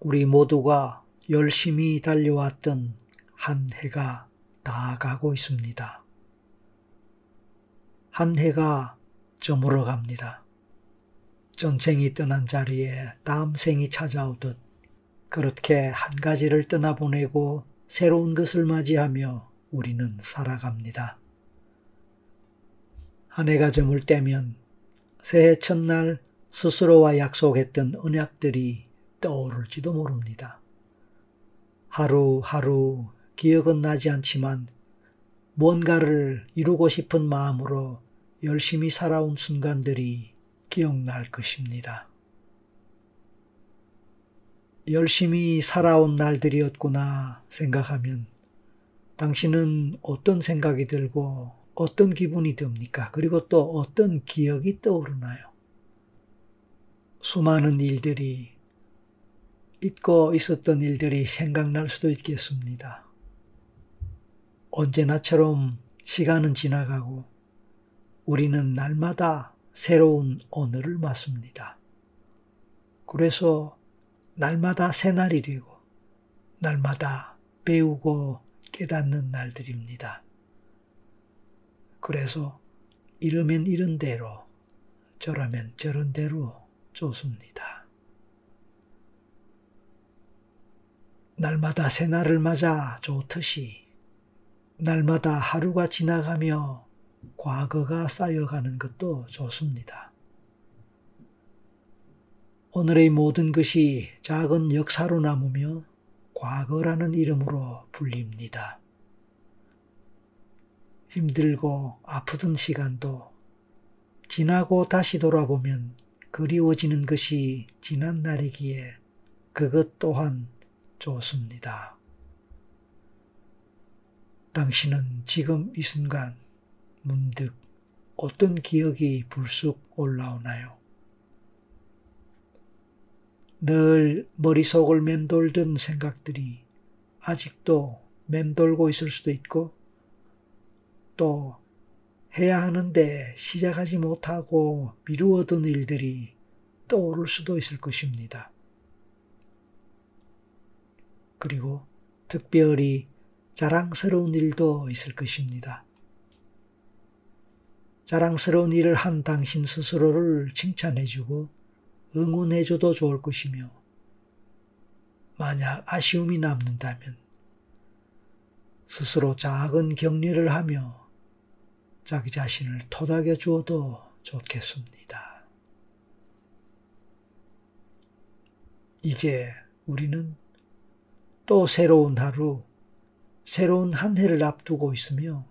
우리 모두가 열심히 달려왔던 한 해가 다 가고 있습니다. 한 해가 저물어 갑니다. 전생이 떠난 자리에 다음 생이 찾아오듯 그렇게 한 가지를 떠나보내고 새로운 것을 맞이하며 우리는 살아갑니다. 한 해가 저물 때면 새해 첫날 스스로와 약속했던 언약들이 떠오를지도 모릅니다. 하루하루 기억은 나지 않지만 뭔가를 이루고 싶은 마음으로 열심히 살아온 순간들이 기억날 것입니다. 열심히 살아온 날들이었구나 생각하면 당신은 어떤 생각이 들고 어떤 기분이 듭니까? 그리고 또 어떤 기억이 떠오르나요? 수많은 일들이 잊고 있었던 일들이 생각날 수도 있겠습니다. 언제나처럼 시간은 지나가고 우리는 날마다 새로운 오늘을 맞습니다. 그래서 날마다 새날이 되고 날마다 배우고 깨닫는 날들입니다. 그래서 이러면 이런 대로 저러면 저런 대로 좋습니다. 날마다 새날을 맞아 좋듯이 날마다 하루가 지나가며 과거가 쌓여가는 것도 좋습니다. 오늘의 모든 것이 작은 역사로 남으며 과거라는 이름으로 불립니다. 힘들고 아프던 시간도 지나고 다시 돌아보면 그리워지는 것이 지난 날이기에 그것 또한 좋습니다. 당신은 지금 이 순간 문득 어떤 기억이 불쑥 올라오나요? 늘 머릿속을 맴돌던 생각들이 아직도 맴돌고 있을 수도 있고 또 해야 하는데 시작하지 못하고 미루어둔 일들이 떠오를 수도 있을 것입니다. 그리고 특별히 자랑스러운 일도 있을 것입니다. 자랑스러운 일을 한 당신 스스로를 칭찬해주고 응원해줘도 좋을 것이며 만약 아쉬움이 남는다면 스스로 작은 격려를 하며 자기 자신을 토닥여 주어도 좋겠습니다. 이제 우리는 또 새로운 하루, 새로운 한 해를 앞두고 있으며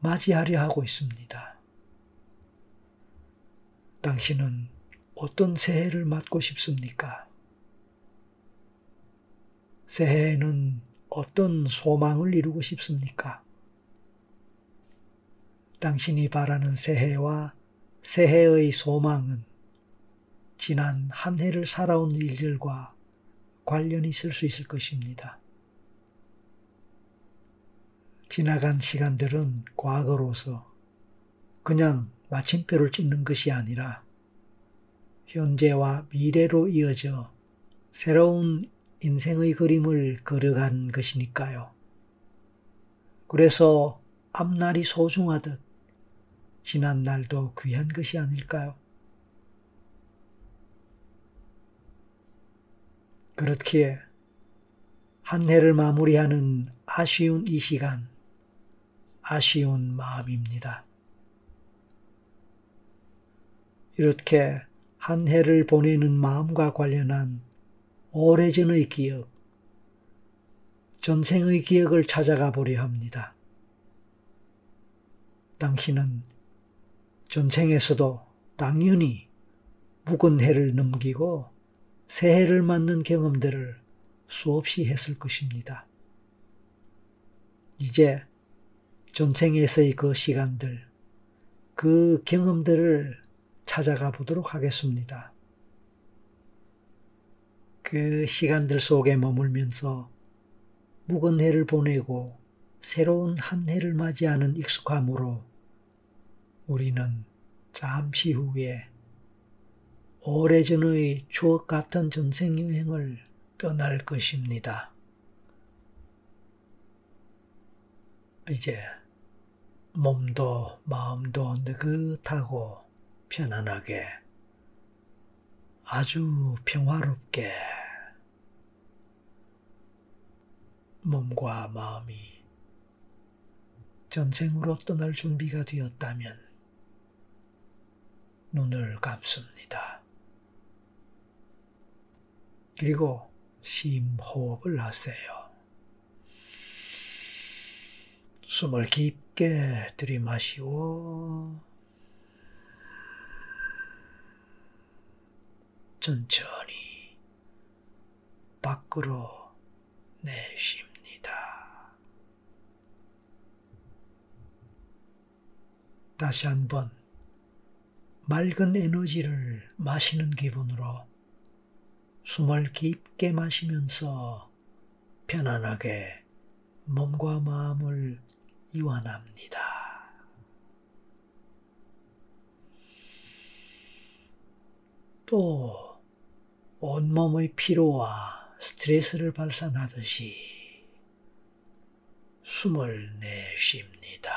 맞이하려 하고 있습니다. 당신은 어떤 새해를 맞고 싶습니까? 새해에는 어떤 소망을 이루고 싶습니까? 당신이 바라는 새해와 새해의 소망은 지난 한 해를 살아온 일들과 관련이 있을 수 있을 것입니다. 지나간 시간들은 과거로서 그냥 마침표를 찍는 것이 아니라 현재와 미래로 이어져 새로운 인생의 그림을 그려간 것이니까요. 그래서 앞날이 소중하듯 지난 날도 귀한 것이 아닐까요? 그렇기에 한 해를 마무리하는 아쉬운 이 시간, 아쉬운 마음입니다. 이렇게 한 해를 보내는 마음과 관련한 오래전의 기억, 전생의 기억을 찾아가 보려 합니다. 당신은 전생에서도 당연히 묵은 해를 넘기고 새해를 맞는 경험들을 수없이 했을 것입니다. 이제 전생에서의 그 시간들, 그 경험들을 찾아가 보도록 하겠습니다. 그 시간들 속에 머물면서 묵은 해를 보내고 새로운 한 해를 맞이하는 익숙함으로 우리는 잠시 후에 오래전의 추억 같은 전생 여행을 떠날 것입니다. 이제 몸도 마음도 느긋하고 편안하게 아주 평화롭게 몸과 마음이 전생으로 떠날 준비가 되었다면 눈을 감습니다. 그리고 심호흡을 하세요. 숨을 깊게 들이마시고 천천히 밖으로 내쉽니다. 다시 한번 맑은 에너지를 마시는 기분으로 숨을 깊게 마시면서 편안하게 몸과 마음을 이완합니다. 또 온몸의 피로와 스트레스를 발산하듯이 숨을 내쉽니다.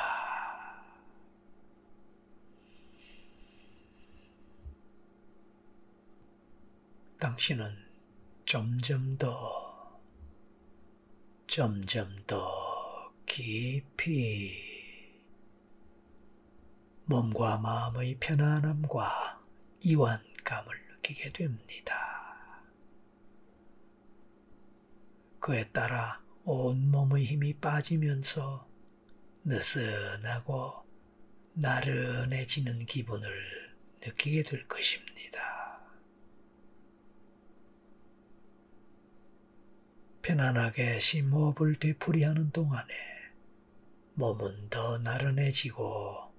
당신은 점점 더, 점점 더 깊이 몸과 마음의 편안함과 이완감을 느끼게 됩니다. 그에 따라 온몸의 힘이 빠지면서 느슨하고 나른해지는 기분을 느끼게 될 것입니다. 편안하게 심호흡을 되풀이하는 동안에 몸은 더 나른해지고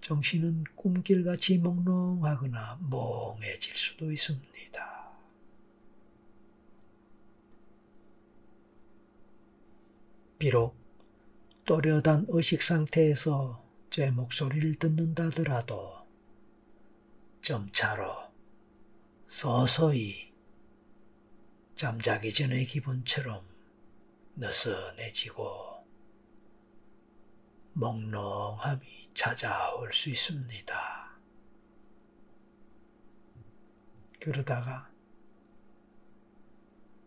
정신은 꿈길같이 몽롱하거나 멍해질 수도 있습니다. 비록 또렷한 의식 상태에서 제 목소리를 듣는다더라도 점차로 서서히 잠자기 전의 기분처럼 느슨해지고 몽롱함이 찾아올 수 있습니다. 그러다가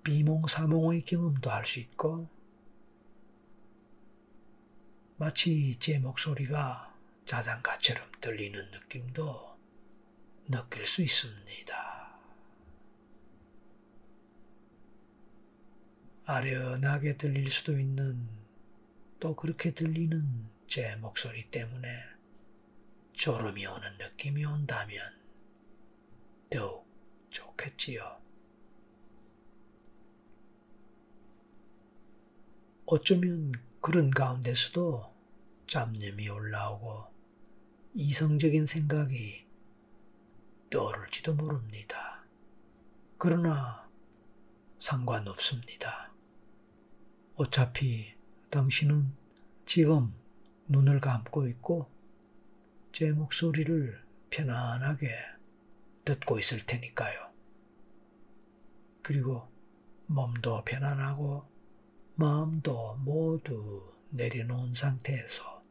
비몽사몽의 경험도 할 수 있고 마치 제 목소리가 자장가처럼 들리는 느낌도 느낄 수 있습니다. 아련하게 들릴 수도 있는 또 그렇게 들리는 제 목소리 때문에 졸음이 오는 느낌이 온다면 더욱 좋겠지요. 어쩌면 그런 가운데서도 잡념이 올라오고 이성적인 생각이 떠오를지도 모릅니다. 그러나 상관없습니다. 어차피 당신은 지금 눈을 감고 있고 제 목소리를 편안하게 듣고 있을 테니까요. 그리고 몸도 편안하고 마음도 모두 내려놓은 상태에서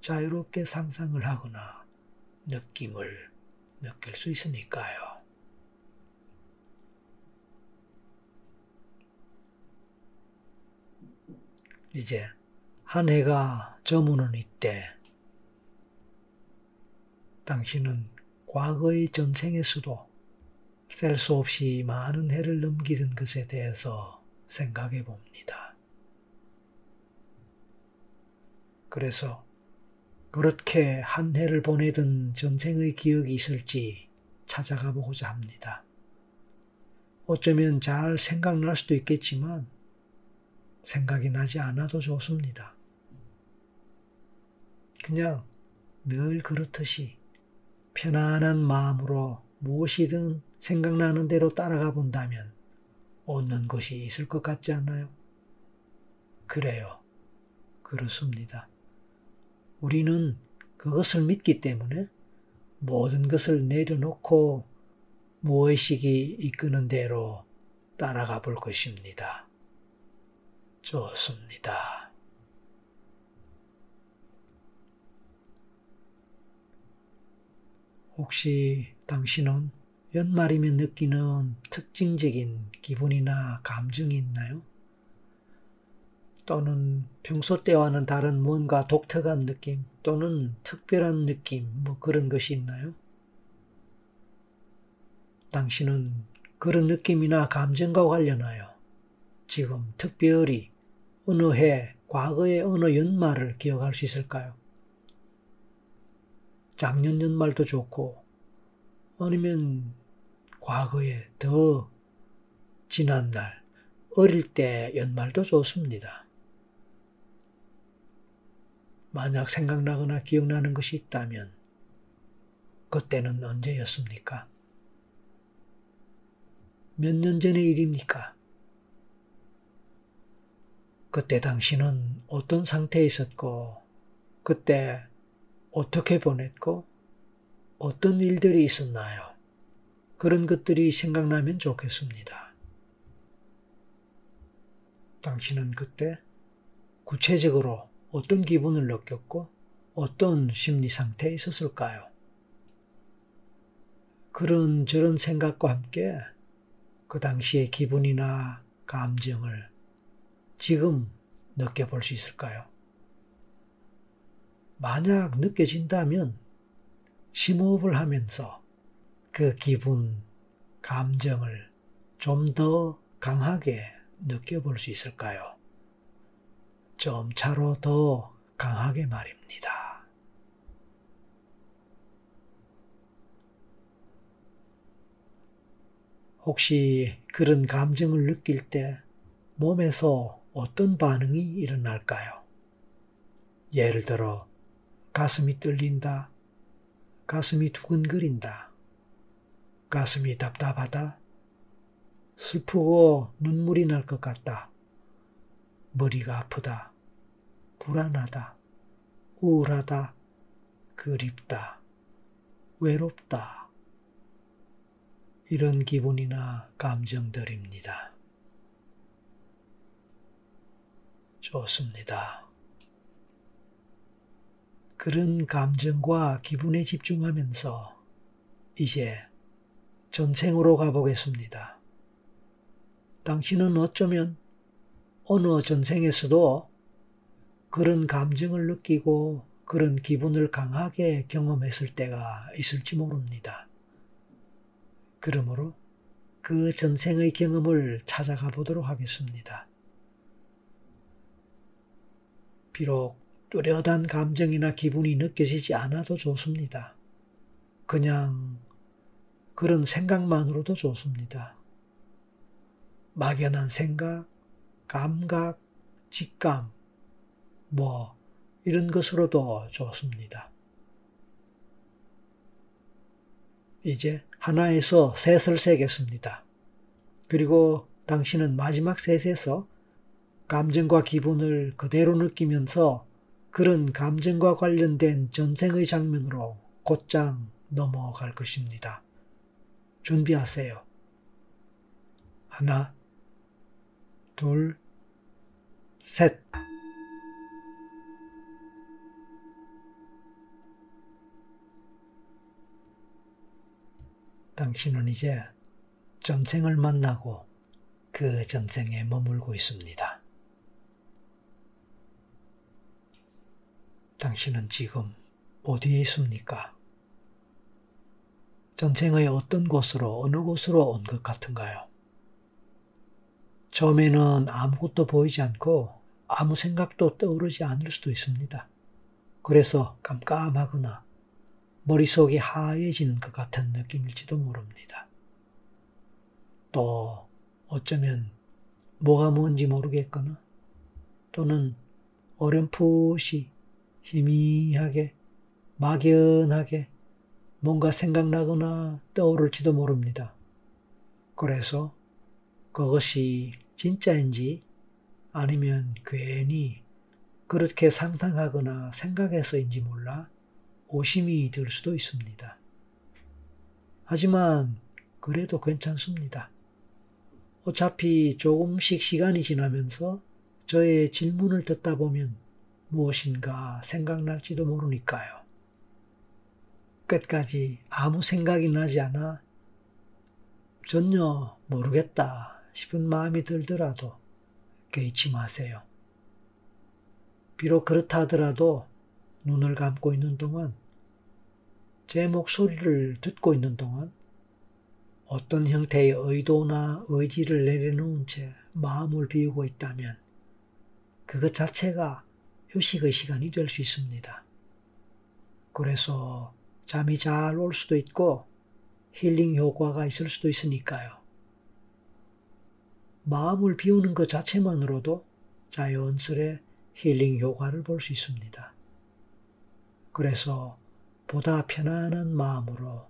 자유롭게 상상을 하거나 느낌을 느낄 수 있으니까요. 이제 한 해가 저무는 이때 당신은 과거의 전생에서도 셀 수 없이 많은 해를 넘기던 것에 대해서 생각해 봅니다. 그래서 그렇게 한 해를 보내던 전생의 기억이 있을지 찾아가 보고자 합니다. 어쩌면 잘 생각날 수도 있겠지만 생각이 나지 않아도 좋습니다. 그냥 늘 그렇듯이 편안한 마음으로 무엇이든 생각나는 대로 따라가 본다면 얻는 것이 있을 것 같지 않나요? 그래요. 그렇습니다. 우리는 그것을 믿기 때문에 모든 것을 내려놓고 무의식이 이끄는 대로 따라가 볼 것입니다. 좋습니다. 혹시 당신은 연말이면 느끼는 특징적인 기분이나 감정이 있나요? 또는 평소 때와는 다른 뭔가 독특한 느낌 또는 특별한 느낌 뭐 그런 것이 있나요? 당신은 그런 느낌이나 감정과 관련하여 지금 특별히 어느 해, 과거의 어느 연말을 기억할 수 있을까요? 작년 연말도 좋고 아니면 과거에 더 지난 날, 어릴 때 연말도 좋습니다. 만약 생각나거나 기억나는 것이 있다면 그때는 언제였습니까? 몇 년 전의 일입니까? 그때 당신은 어떤 상태에 있었고, 그때 어떻게 보냈고, 어떤 일들이 있었나요? 그런 것들이 생각나면 좋겠습니다. 당신은 그때 구체적으로 어떤 기분을 느꼈고 어떤 심리 상태에 있었을까요? 그런 저런 생각과 함께 그 당시의 기분이나 감정을 지금 느껴볼 수 있을까요? 만약 느껴진다면 심호흡을 하면서 그 기분, 감정을 좀 더 강하게 느껴볼 수 있을까요? 점차로 더 강하게 말입니다. 혹시 그런 감정을 느낄 때 몸에서 어떤 반응이 일어날까요? 예를 들어 가슴이 떨린다, 가슴이 두근거린다, 가슴이 답답하다, 슬프고 눈물이 날 것 같다, 머리가 아프다, 불안하다, 우울하다, 그립다, 외롭다. 이런 기분이나 감정들입니다. 좋습니다. 그런 감정과 기분에 집중하면서 이제 전생으로 가보겠습니다. 당신은 어쩌면 어느 전생에서도 그런 감정을 느끼고 그런 기분을 강하게 경험했을 때가 있을지 모릅니다. 그러므로 그 전생의 경험을 찾아가 보도록 하겠습니다. 비록 뚜렷한 감정이나 기분이 느껴지지 않아도 좋습니다. 그냥 그런 생각만으로도 좋습니다. 막연한 생각, 감각, 직감, 뭐 이런 것으로도 좋습니다. 이제 하나에서 셋을 세겠습니다. 그리고 당신은 마지막 셋에서 감정과 기분을 그대로 느끼면서 그런 감정과 관련된 전생의 장면으로 곧장 넘어갈 것입니다. 준비하세요. 하나, 둘, 셋. 당신은 이제 전생을 만나고 그 전생에 머물고 있습니다. 당신은 지금 어디에 있습니까? 전생의 어떤 곳으로, 어느 곳으로 온 것 같은가요? 처음에는 아무것도 보이지 않고 아무 생각도 떠오르지 않을 수도 있습니다. 그래서 깜깜하거나 머릿속이 하얘지는 것 같은 느낌일지도 모릅니다. 또 어쩌면 뭐가 뭔지 모르겠거나 또는 어렴풋이 희미하게 막연하게 뭔가 생각나거나 떠오를지도 모릅니다. 그래서 그것이 진짜인지 아니면 괜히 그렇게 상상하거나 생각해서인지 몰라 오심이 들 수도 있습니다. 하지만 그래도 괜찮습니다. 어차피 조금씩 시간이 지나면서 저의 질문을 듣다 보면 무엇인가 생각날지도 모르니까요. 끝까지 아무 생각이 나지 않아 전혀 모르겠다 싶은 마음이 들더라도 개의치 마세요. 비록 그렇다 하더라도 눈을 감고 있는 동안 제 목소리를 듣고 있는 동안 어떤 형태의 의도나 의지를 내려놓은 채 마음을 비우고 있다면 그것 자체가 휴식의 시간이 될 수 있습니다. 그래서 잠이 잘 올 수도 있고 힐링 효과가 있을 수도 있으니까요. 마음을 비우는 것 자체만으로도 자연스레 힐링 효과를 볼 수 있습니다. 그래서 보다 편안한 마음으로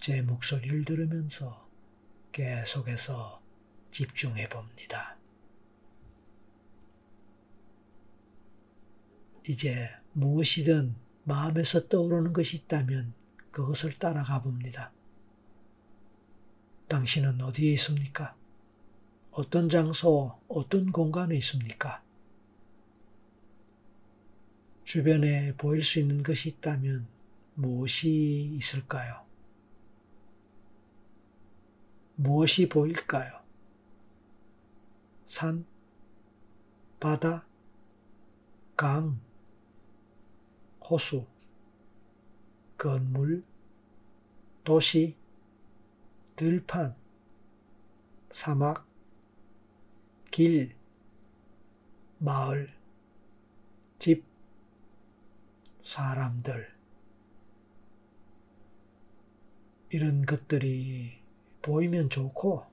제 목소리를 들으면서 계속해서 집중해 봅니다. 이제 무엇이든 마음에서 떠오르는 것이 있다면 그것을 따라가 봅니다. 당신은 어디에 있습니까? 어떤 장소, 어떤 공간에 있습니까? 주변에 보일 수 있는 것이 있다면 무엇이 있을까요? 무엇이 보일까요? 산, 바다, 강, 호수, 건물, 도시, 들판, 사막, 길, 마을, 집, 사람들. 이런 것들이 보이면 좋고,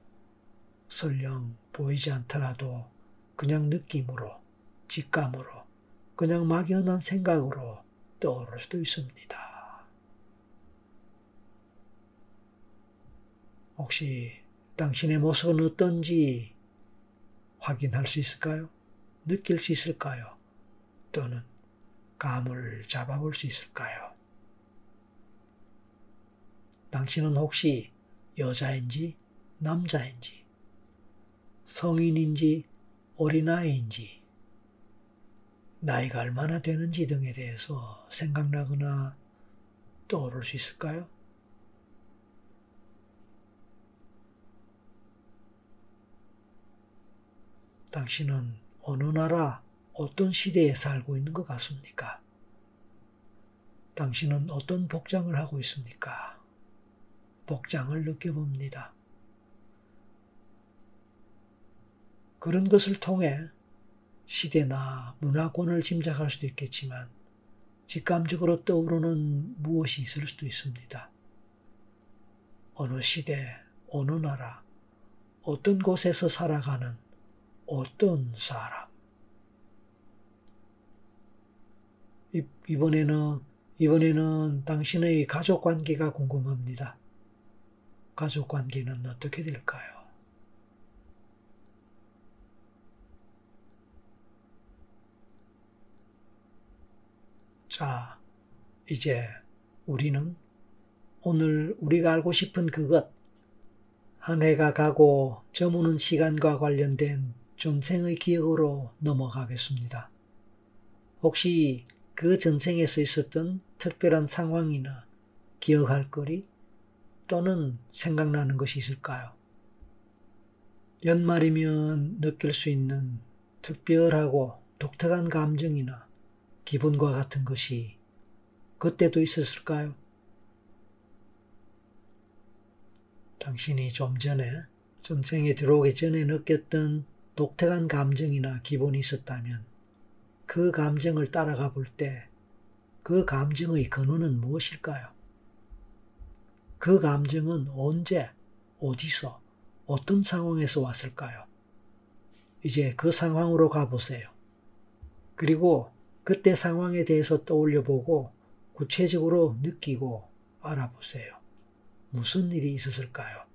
설령 보이지 않더라도 그냥 느낌으로, 직감으로, 그냥 막연한 생각으로 떠오를 수도 있습니다. 혹시 당신의 모습은 어떤지 확인할 수 있을까요? 느낄 수 있을까요? 또는 감을 잡아볼 수 있을까요? 당신은 혹시 여자인지 남자인지 성인인지 어린아이인지 나이가 얼마나 되는지 등에 대해서 생각나거나 떠오를 수 있을까요? 당신은 어느 나라, 어떤 시대에 살고 있는 것 같습니까? 당신은 어떤 복장을 하고 있습니까? 복장을 느껴봅니다. 그런 것을 통해 시대나 문화권을 짐작할 수도 있겠지만 직감적으로 떠오르는 무엇이 있을 수도 있습니다. 어느 시대, 어느 나라, 어떤 곳에서 살아가는 어떤 사람. 이번에는, 이번에는 당신의 가족 관계가 궁금합니다. 가족 관계는 어떻게 될까요? 자, 이제 우리는 오늘 우리가 알고 싶은 그것, 한 해가 가고 저무는 시간과 관련된 전생의 기억으로 넘어가겠습니다. 혹시 그 전생에서 있었던 특별한 상황이나 기억할 거리 또는 생각나는 것이 있을까요? 연말이면 느낄 수 있는 특별하고 독특한 감정이나 기분과 같은 것이 그때도 있었을까요? 당신이 좀 전에 전생에 들어오기 전에 느꼈던 독특한 감정이나 기분이 있었다면 그 감정을 따라가 볼 때 그 감정의 근원은 무엇일까요? 그 감정은 언제, 어디서, 어떤 상황에서 왔을까요? 이제 그 상황으로 가보세요. 그리고 그때 상황에 대해서 떠올려 보고 구체적으로 느끼고 알아보세요. 무슨 일이 있었을까요?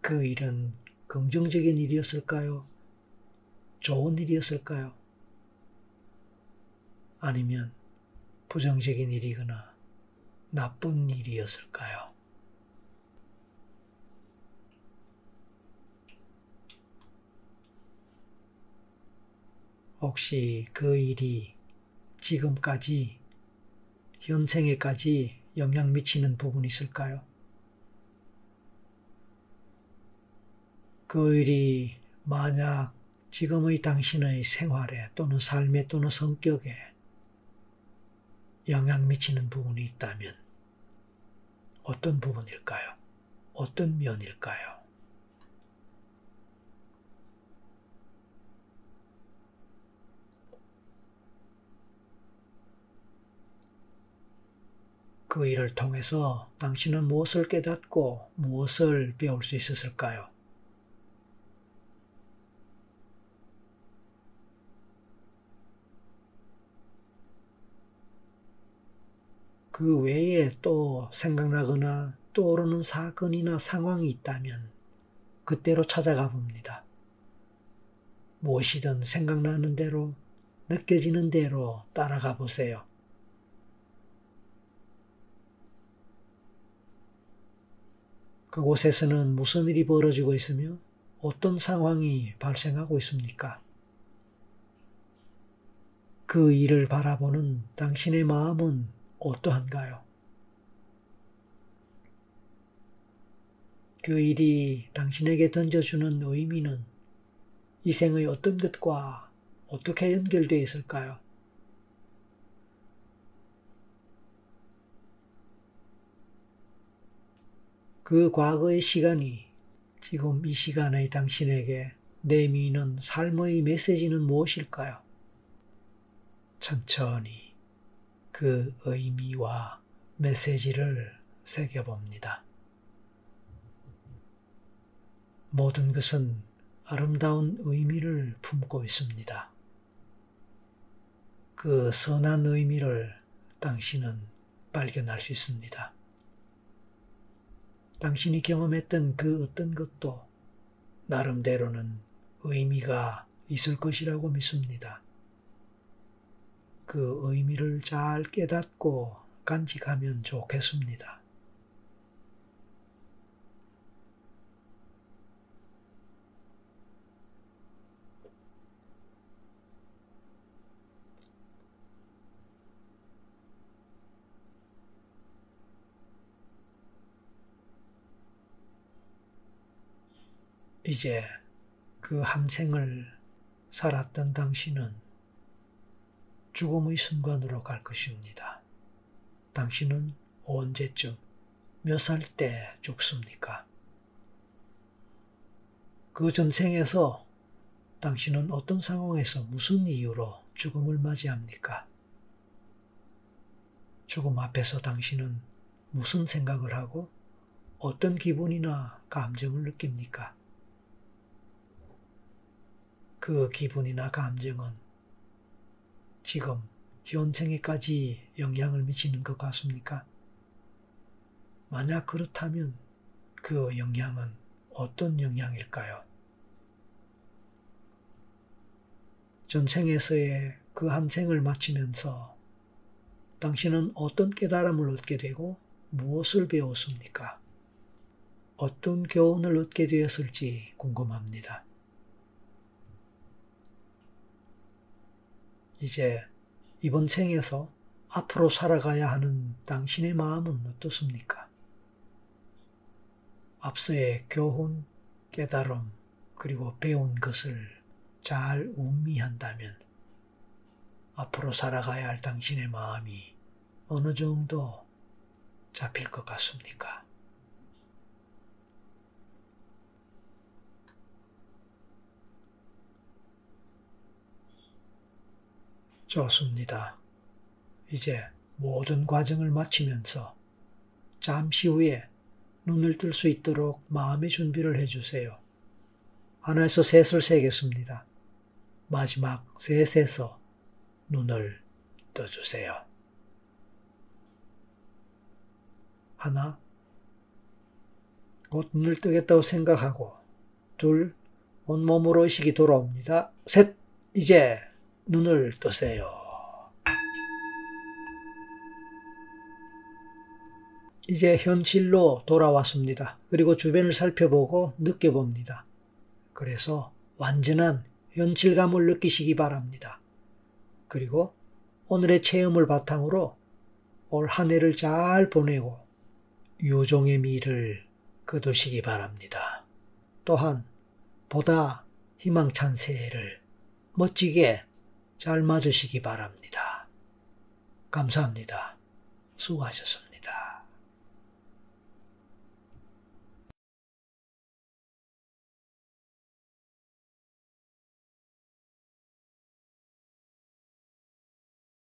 그 일은 긍정적인 일이었을까요? 좋은 일이었을까요? 아니면 부정적인 일이거나 나쁜 일이었을까요? 혹시 그 일이 지금까지 현생에까지 영향 미치는 부분이 있을까요? 그 일이 만약 지금의 당신의 생활에 또는 삶에 또는 성격에 영향 미치는 부분이 있다면 어떤 부분일까요? 어떤 면일까요? 그 일을 통해서 당신은 무엇을 깨닫고 무엇을 배울 수 있었을까요? 그 외에 또 생각나거나 떠오르는 사건이나 상황이 있다면 그때로 찾아가 봅니다. 무엇이든 생각나는 대로 느껴지는 대로 따라가 보세요. 그곳에서는 무슨 일이 벌어지고 있으며 어떤 상황이 발생하고 있습니까? 그 일을 바라보는 당신의 마음은 어떠한가요? 그 일이 당신에게 던져주는 의미는 이 생의 어떤 것과 어떻게 연결되어 있을까요? 그 과거의 시간이 지금 이 시간의 당신에게 내미는 삶의 메시지는 무엇일까요? 천천히 그 의미와 메시지를 새겨봅니다. 모든 것은 아름다운 의미를 품고 있습니다. 그 선한 의미를 당신은 발견할 수 있습니다. 당신이 경험했던 그 어떤 것도 나름대로는 의미가 있을 것이라고 믿습니다. 그 의미를 잘 깨닫고 간직하면 좋겠습니다. 이제 그 한 생을 살았던 당신은 죽음의 순간으로 갈 것입니다. 당신은 언제쯤 몇 살 때 죽습니까? 그 전생에서 당신은 어떤 상황에서 무슨 이유로 죽음을 맞이합니까? 죽음 앞에서 당신은 무슨 생각을 하고 어떤 기분이나 감정을 느낍니까? 그 기분이나 감정은 지금 현생에까지 영향을 미치는 것 같습니까? 만약 그렇다면 그 영향은 어떤 영향일까요? 전생에서의 그 한 생을 마치면서 당신은 어떤 깨달음을 얻게 되고 무엇을 배웠습니까? 어떤 교훈을 얻게 되었을지 궁금합니다. 이제 이번 생에서 앞으로 살아가야 하는 당신의 마음은 어떻습니까? 앞서의 교훈, 깨달음, 그리고 배운 것을 잘 음미한다면 앞으로 살아가야 할 당신의 마음이 어느 정도 잡힐 것 같습니까? 좋습니다. 이제 모든 과정을 마치면서 잠시 후에 눈을 뜰 수 있도록 마음의 준비를 해주세요. 하나에서 셋을 세겠습니다. 마지막 셋에서 눈을 떠주세요. 하나, 곧 눈을 뜨겠다고 생각하고, 둘, 온몸으로 의식이 돌아옵니다. 셋, 이제 눈을 뜨세요. 이제 현실로 돌아왔습니다. 그리고 주변을 살펴보고 느껴봅니다. 그래서 완전한 현실감을 느끼시기 바랍니다. 그리고 오늘의 체험을 바탕으로 올 한 해를 잘 보내고 유종의 미를 거두시기 바랍니다. 또한 보다 희망찬 새해를 멋지게 잘 맞으시기 바랍니다. 감사합니다. 수고하셨습니다.